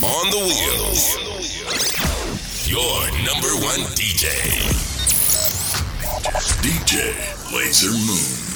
On the wheels. Your number one DJ. DJ Lasermoon.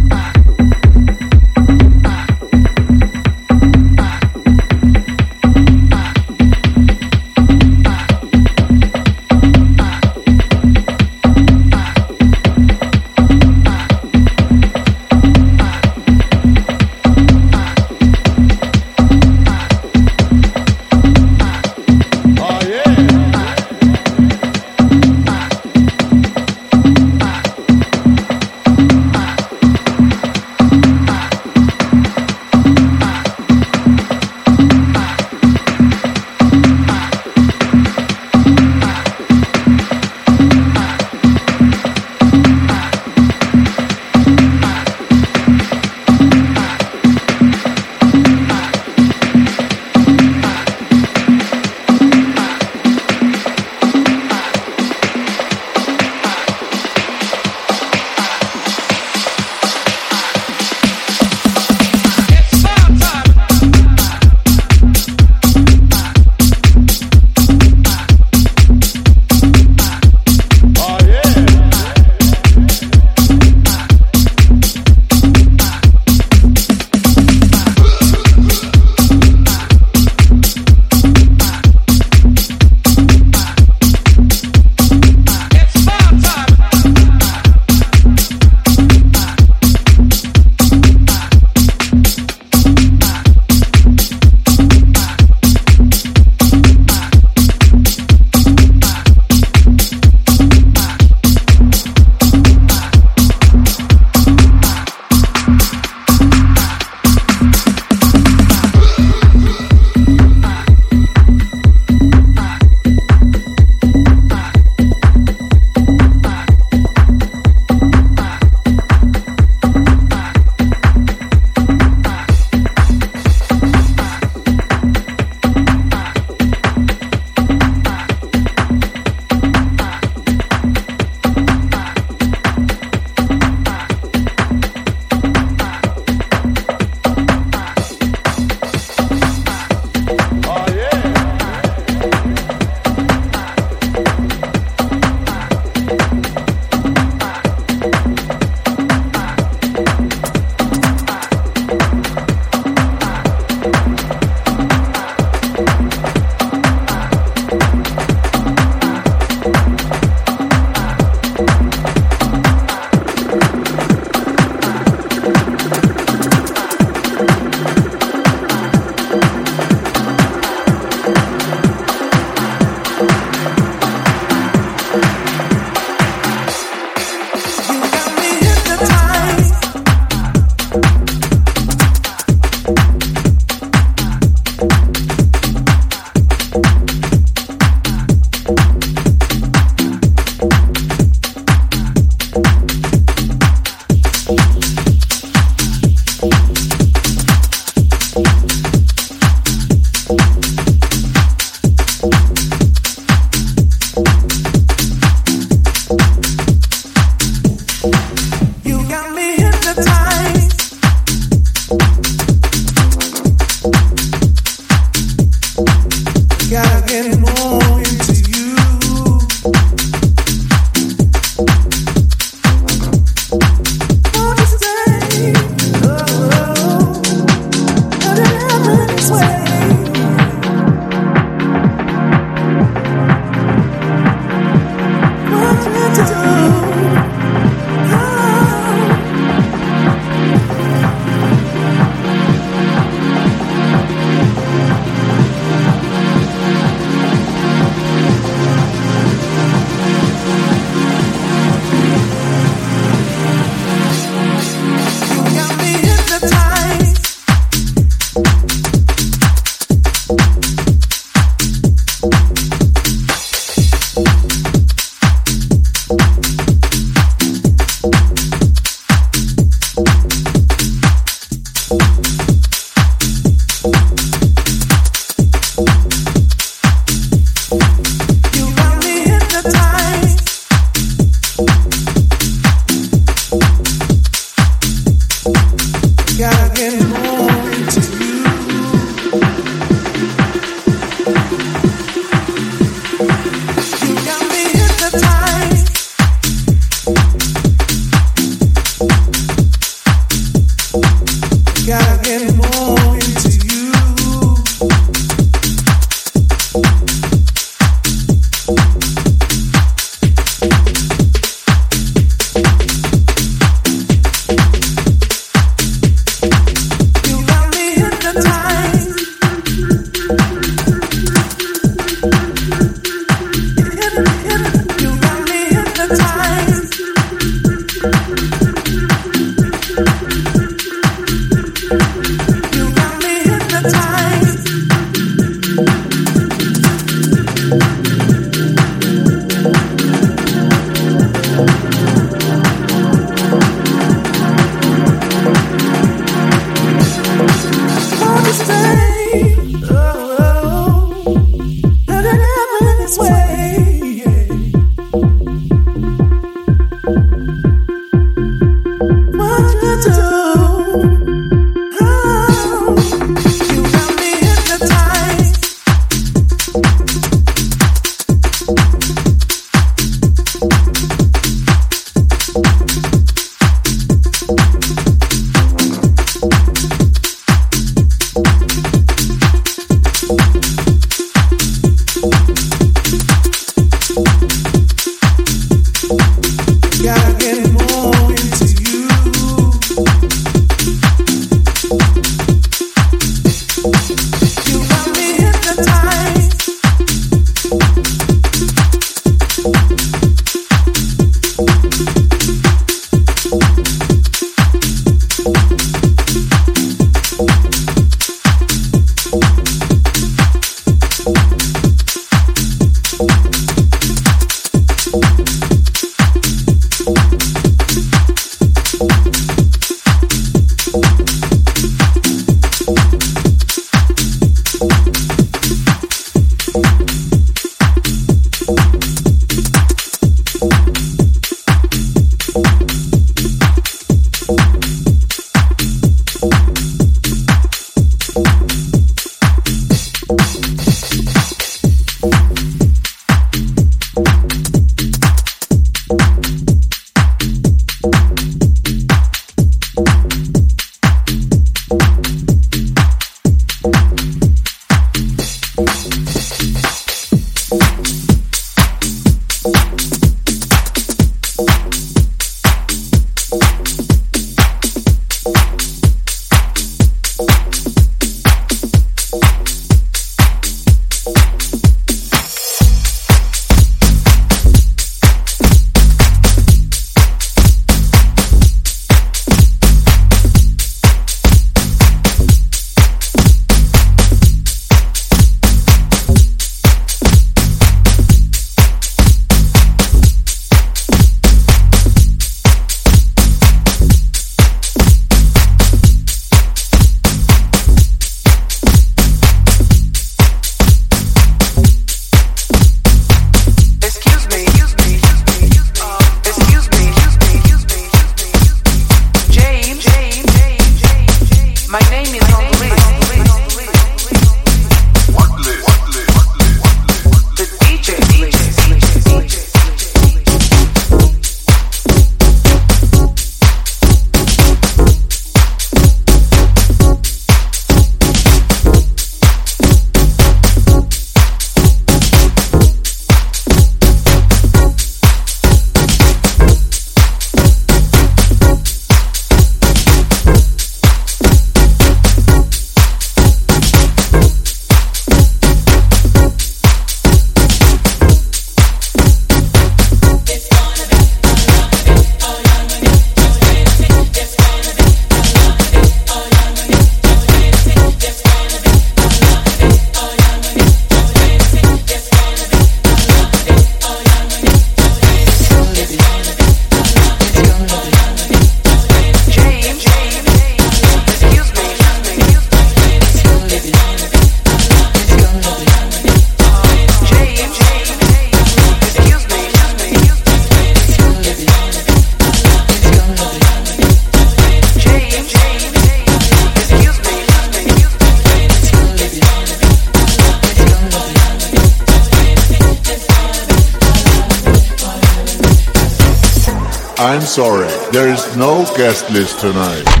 Sorry. There is no guest list tonight.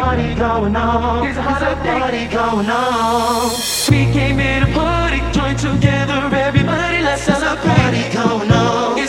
party going on. There's a party going on. We came in a party, joined together, everybody, let's celebrate. Party going on.